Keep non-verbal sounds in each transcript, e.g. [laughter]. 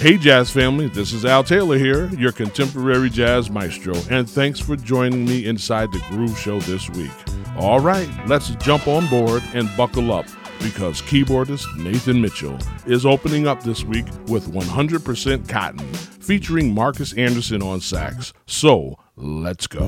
Hey, Jazz family, this is Al Taylor here, your contemporary jazz maestro, and thanks for joining me inside the Groove Show this week. All right, let's jump on board and buckle up because keyboardist Nathan Mitchell is opening up this week with 100% Cotton, featuring Marcus Anderson on sax. So, let's go.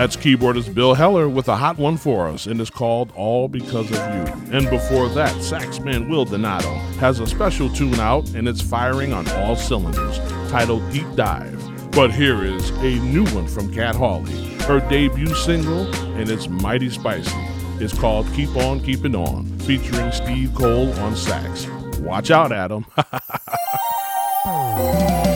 That's keyboardist Bill Heller with a hot one for us, and it's called All Because of You. And before that, saxman Will Donato has a special tune out, and it's firing on all cylinders, titled Deep Dive. But here is a new one from Kat Hawley, her debut single, and it's mighty spicy. It's called Keep On Keeping On, featuring Steve Cole on sax. Watch out, Adam. [laughs]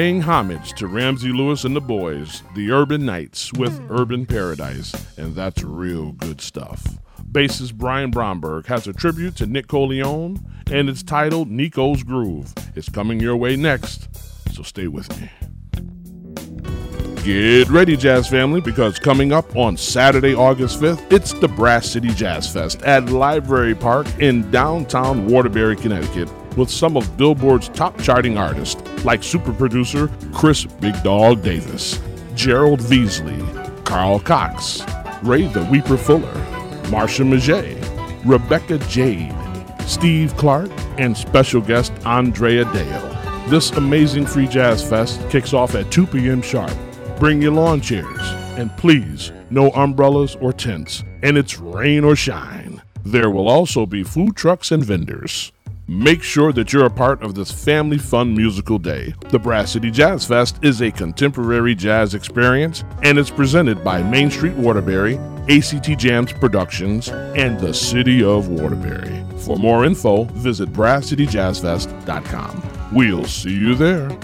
paying homage to Ramsey Lewis and the boys, the Urban Knights with hmm. Urban Paradise, and that's real good stuff. Bassist Brian Bromberg has a tribute to Nick Colionne, and it's titled Nico's Groove. It's coming your way next, so stay with me. Get ready, Jazz family, because coming up on Saturday, August 5th, it's the Brass City Jazz Fest at Library Park in downtown Waterbury, Connecticut, with some of Billboard's top charting artists like super producer Chris Big Dog Davis, Gerald Veasley, Carl Cox, Ray the Weeper Fuller, Marcia Maget, Rebecca Jade, Steve Clark, and special guest Andrea Dale. This amazing free jazz fest kicks off at 2 p.m. sharp Bring your lawn chairs. And please, no umbrellas or tents. And it's rain or shine. There will also be food trucks and vendors. Make sure that you're a part of this family fun musical day. The Brass City Jazz Fest is a contemporary jazz experience and it's presented by Main Street Waterbury, ACT Jams Productions, and the City of Waterbury. For more info, visit brasscityjazzfest.com. We'll see you there.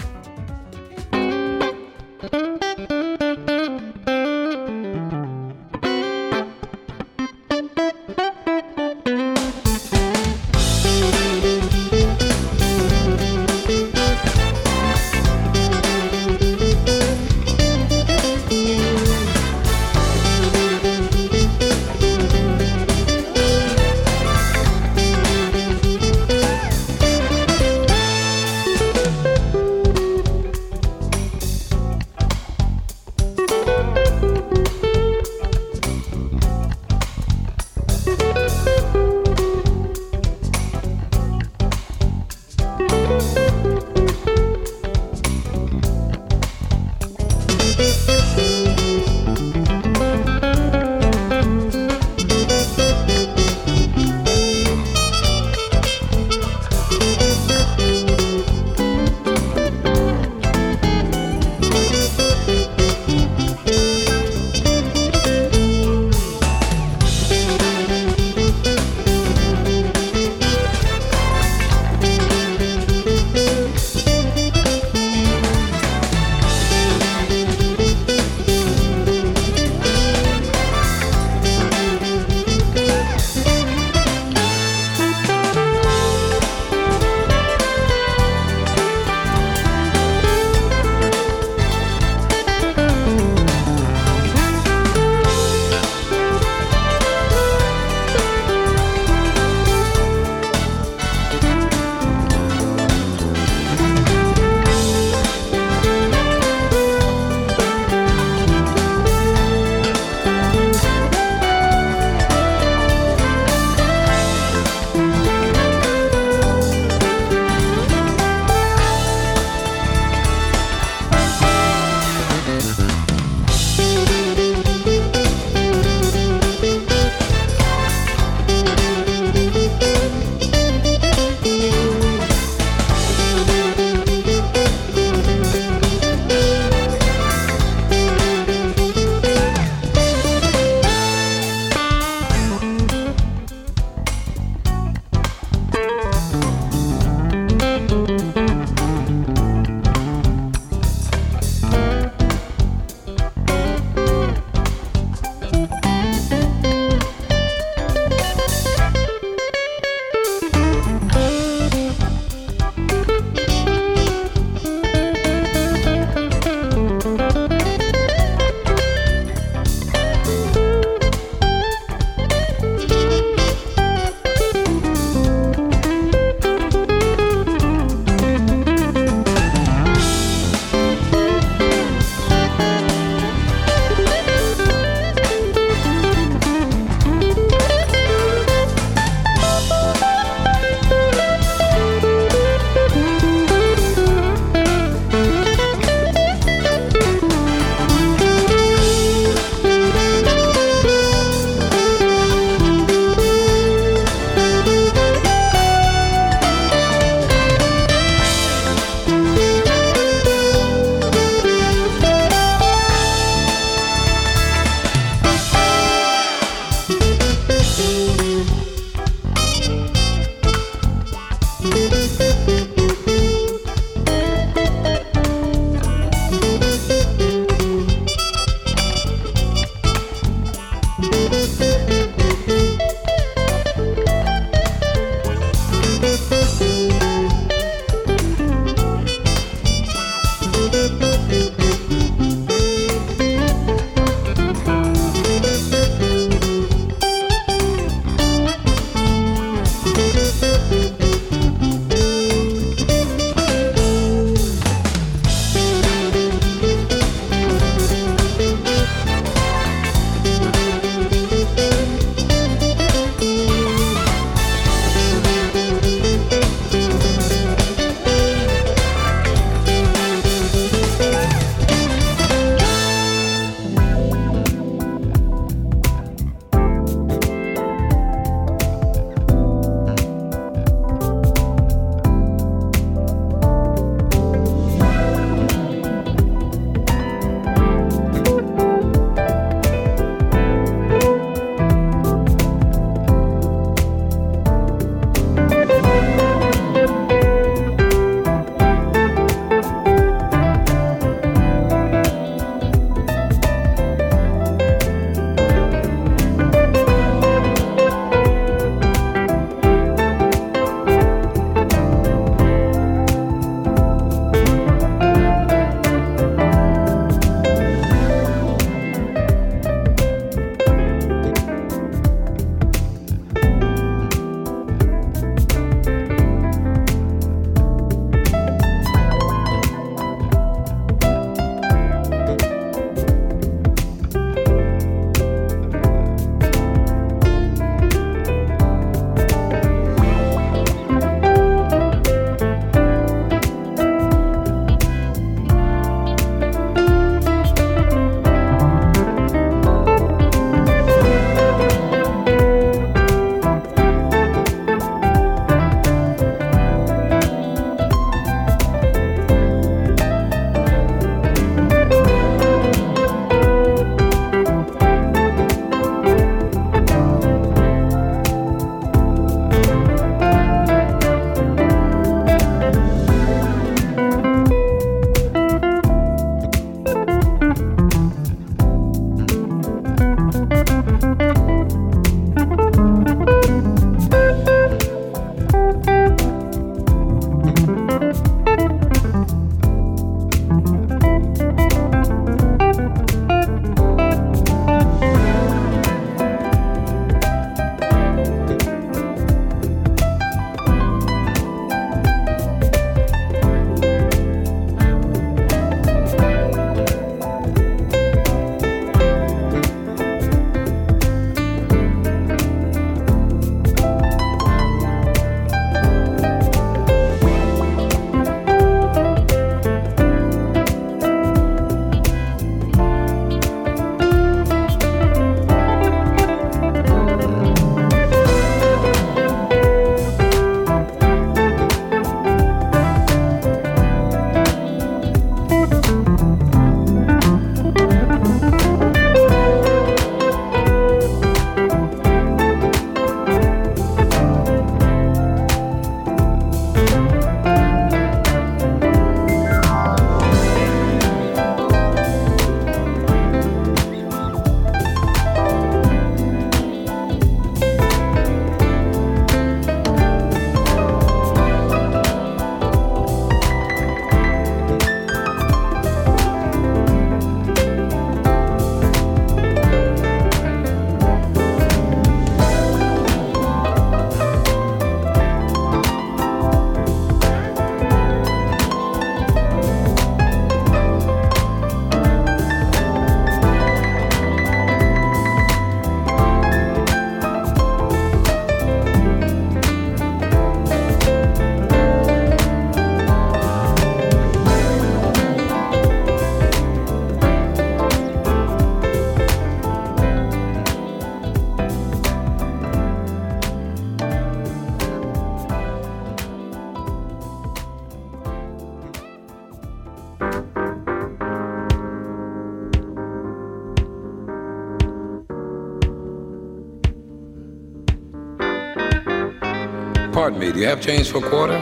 Me, do you have change for a quarter?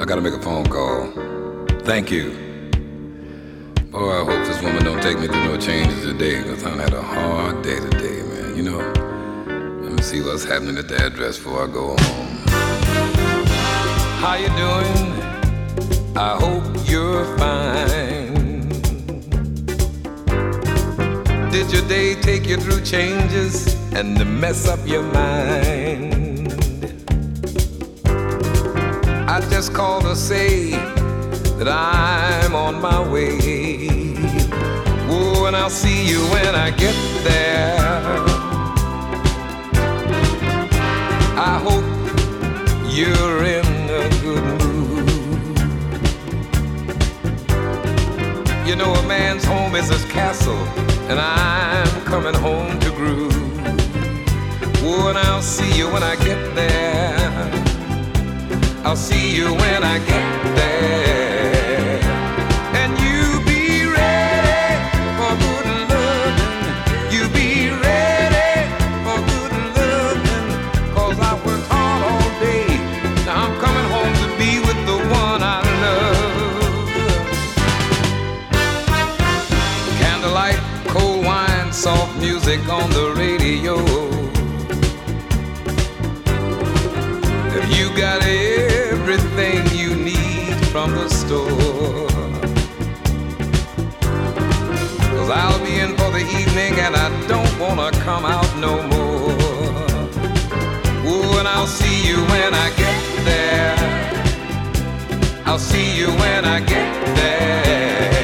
I gotta make a phone call. Thank you. Boy, I hope this woman don't take me through no changes today, because I had a hard day today, man. You know, let me see what's happening at the address before I go home. How you doing? I hope you're fine. Did your day take you through changes and mess up your mind? I just called to say that I'm on my way. Oh, and I'll see you when I get there. I hope you're in a good mood. You know, a man's home is his castle, and I'm coming home to groove. Oh, and I'll see you when I get there. I'll see you when I get there. Everything you need from the store. Cause I'll be in for the evening and I don't wanna come out no more. Ooh, and I'll see you when I get there. I'll see you when I get there.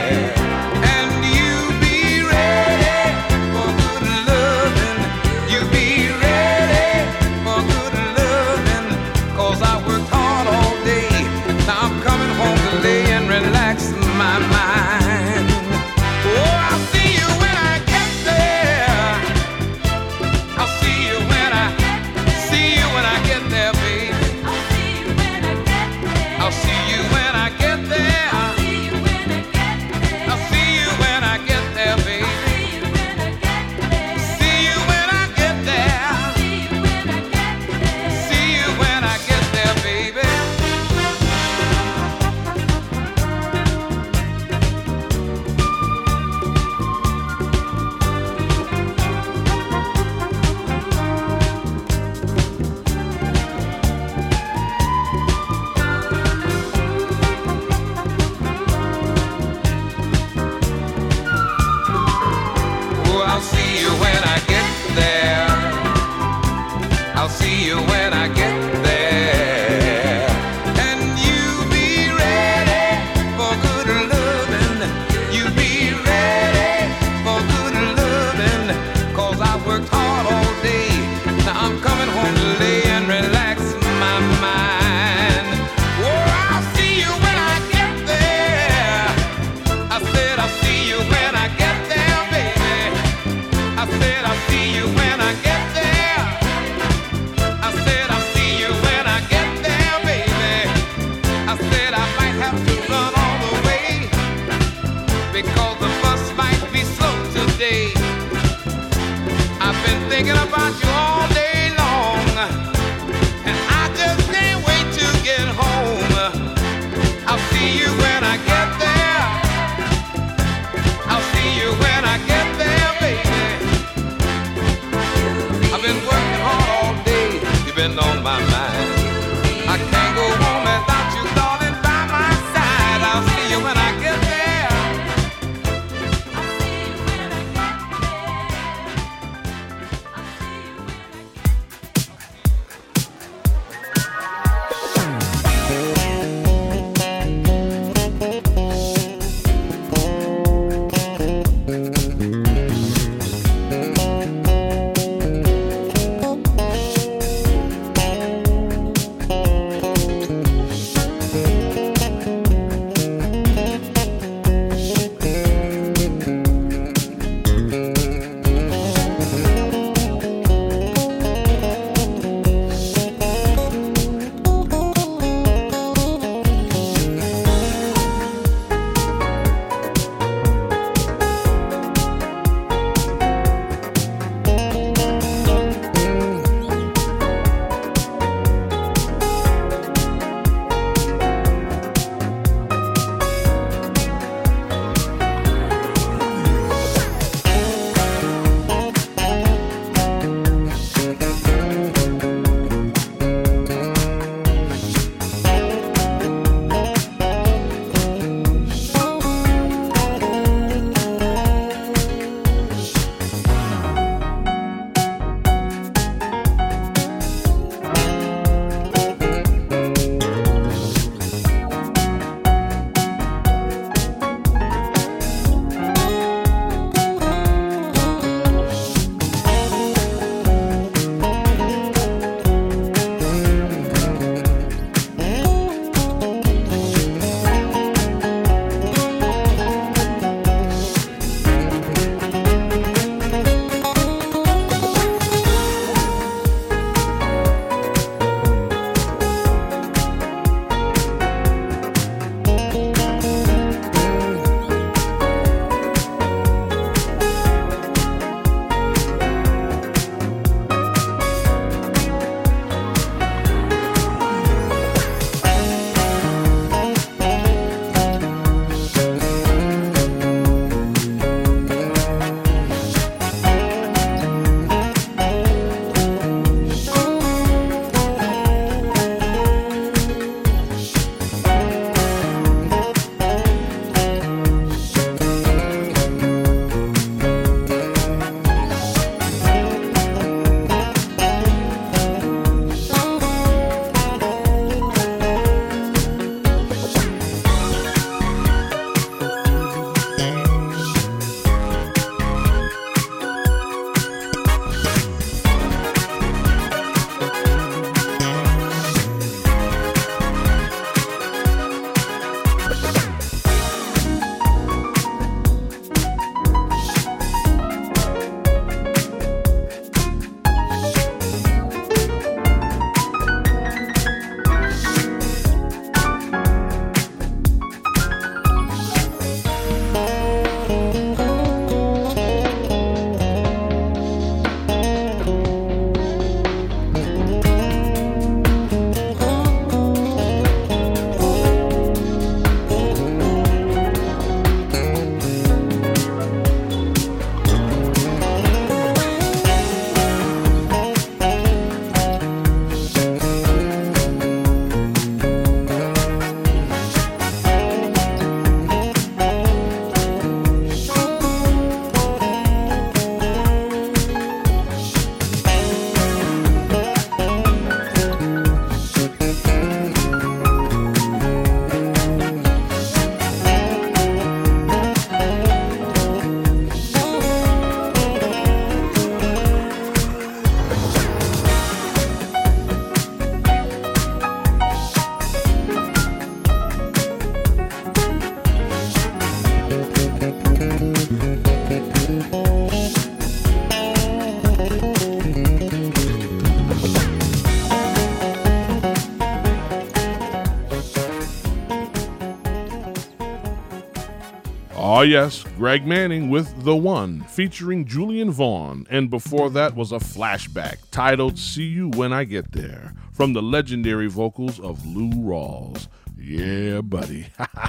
Ah, yes, Greg Manning with The One, featuring Julian Vaughn, and before that was a flashback titled See You When I Get There from the legendary vocals of Lou Rawls. Yeah, buddy,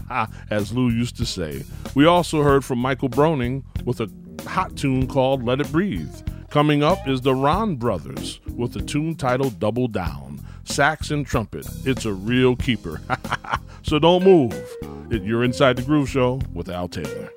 [laughs] as Lou used to say. We also heard from Michael Broening with a hot tune called Let It Breathe. Coming up is the Rahn Brothers with a tune titled Double Down. Sax and trumpet. It's a real keeper. [laughs] so don't move. You're inside the Groove Show with Al Taylor.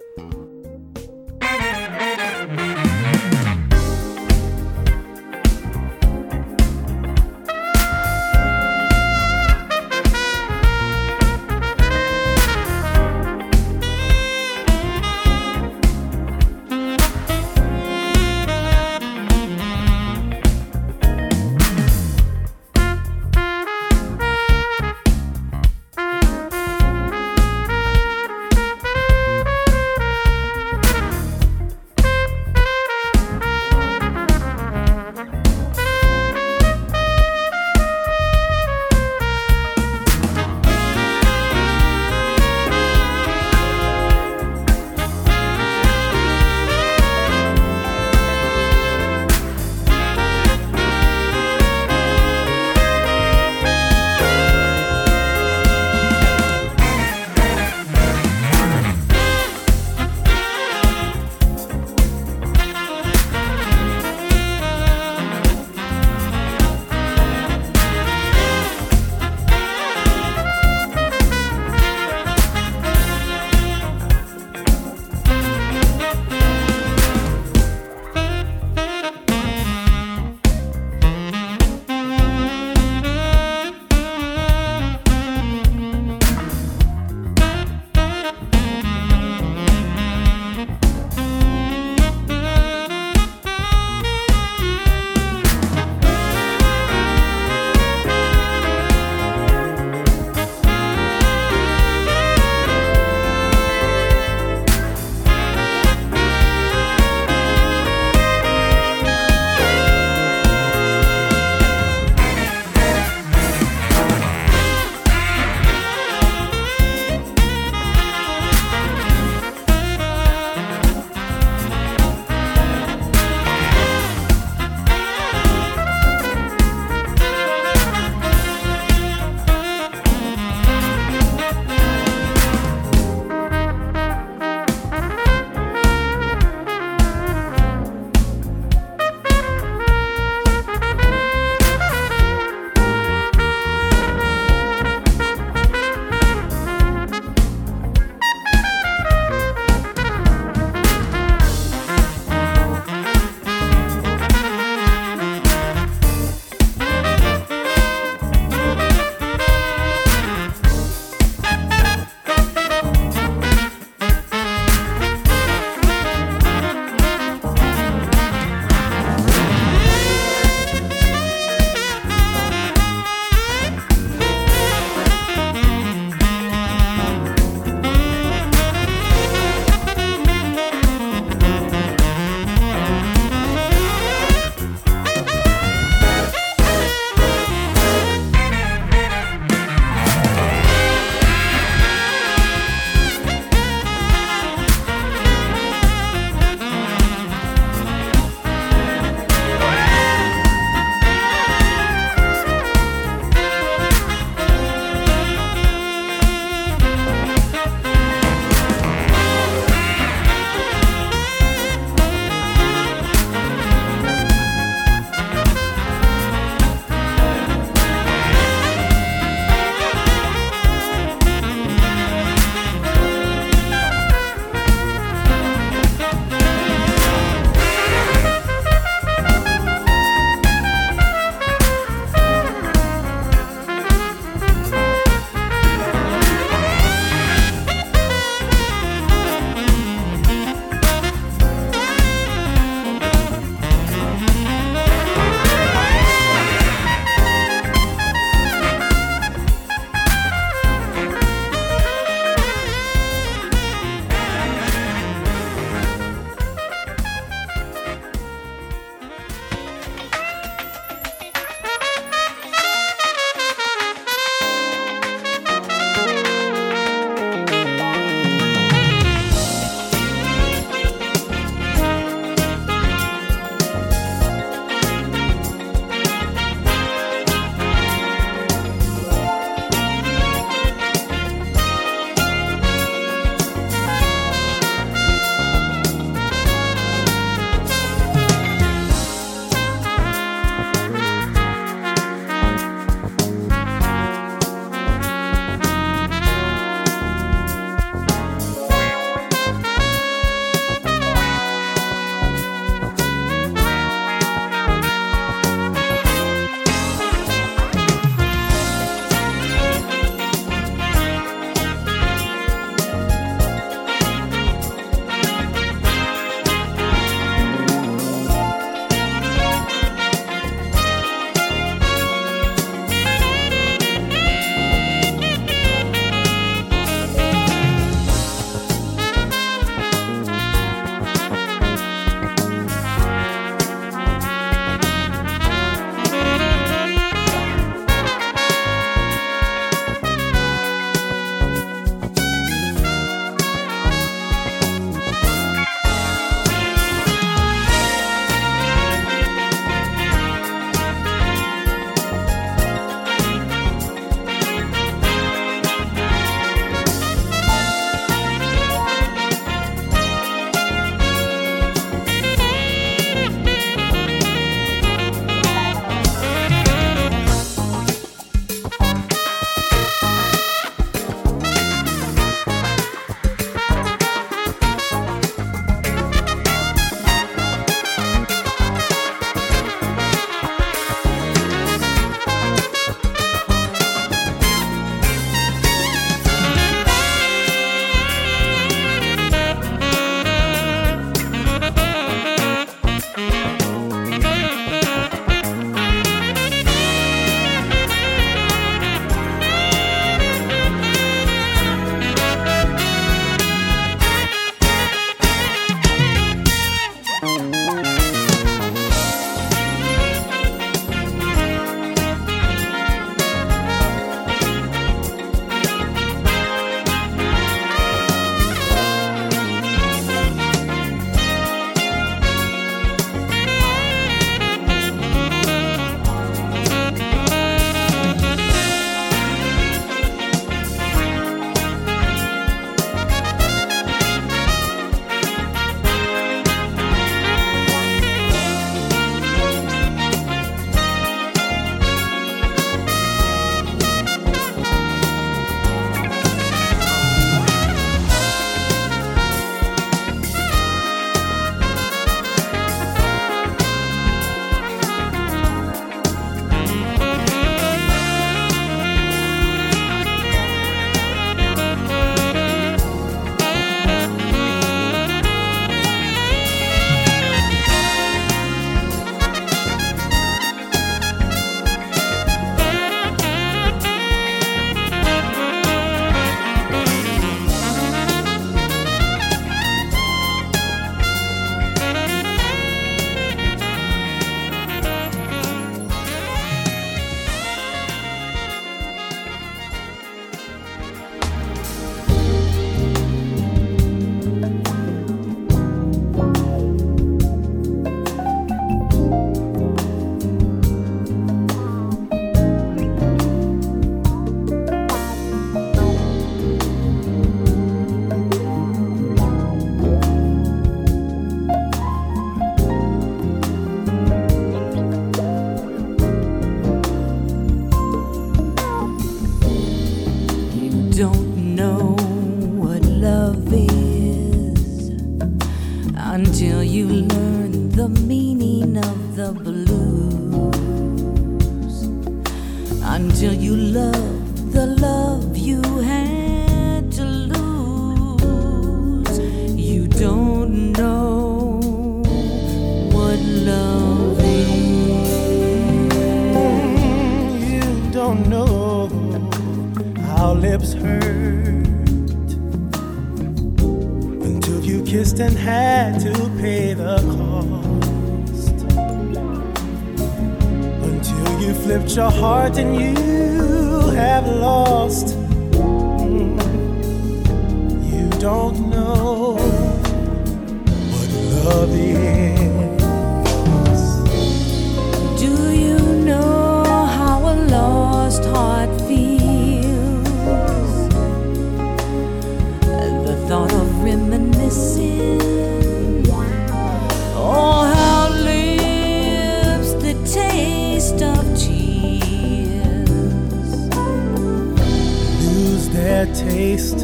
Their taste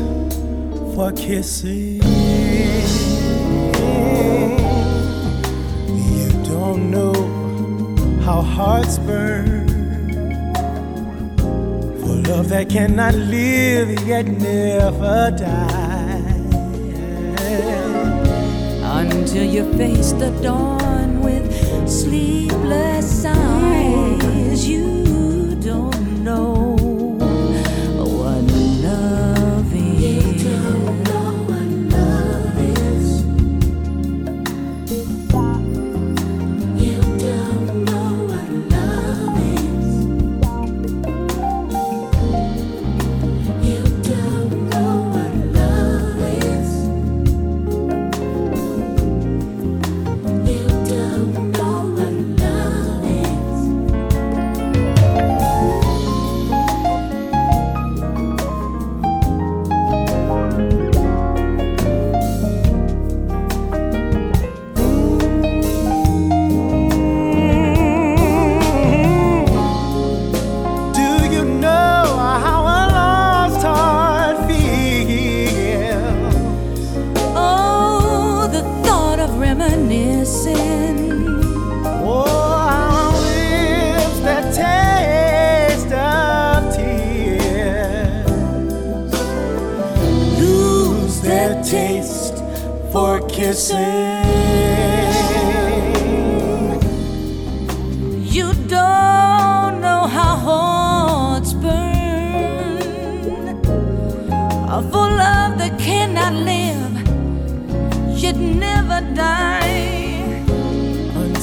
for kissing. You don't know how hearts burn for love that cannot live yet never die. Until you face the dawn with sleepless eyes, you don't know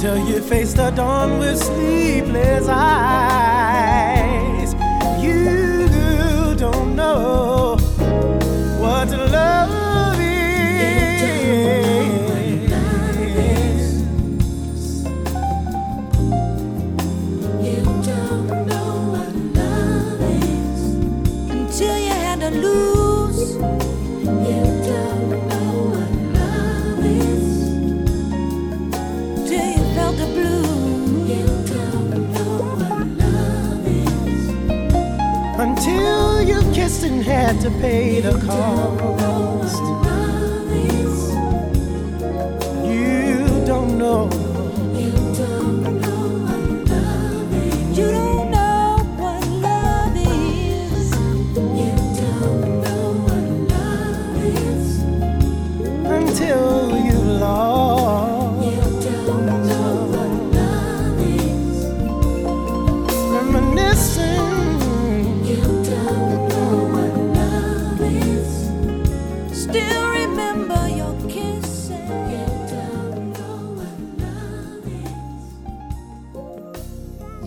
until you face the dawn with sleepless eyes. You don't know and had to pay the cost.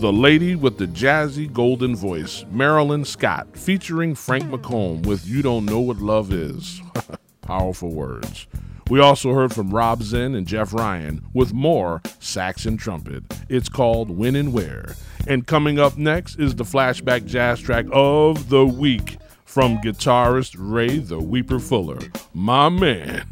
The Lady with the Jazzy Golden Voice, Marilyn Scott, featuring Frank McComb with You Don't Know What Love Is. [laughs] Powerful words. We also heard from Rob Zinn and Jeff Ryan with more sax and trumpet. It's called When and Where. And coming up next is the flashback jazz track of the week from guitarist Ray the Weeper Fuller. My man.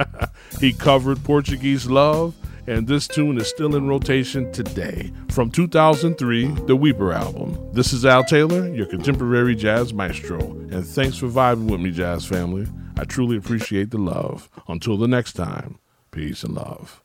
[laughs] he covered Portuguese Love, and this tune is still in rotation today from 2003, the Weeper album. This is Al Taylor, your contemporary jazz maestro, and thanks for vibing with me, jazz family. I truly appreciate the love. Until the next time, peace and love.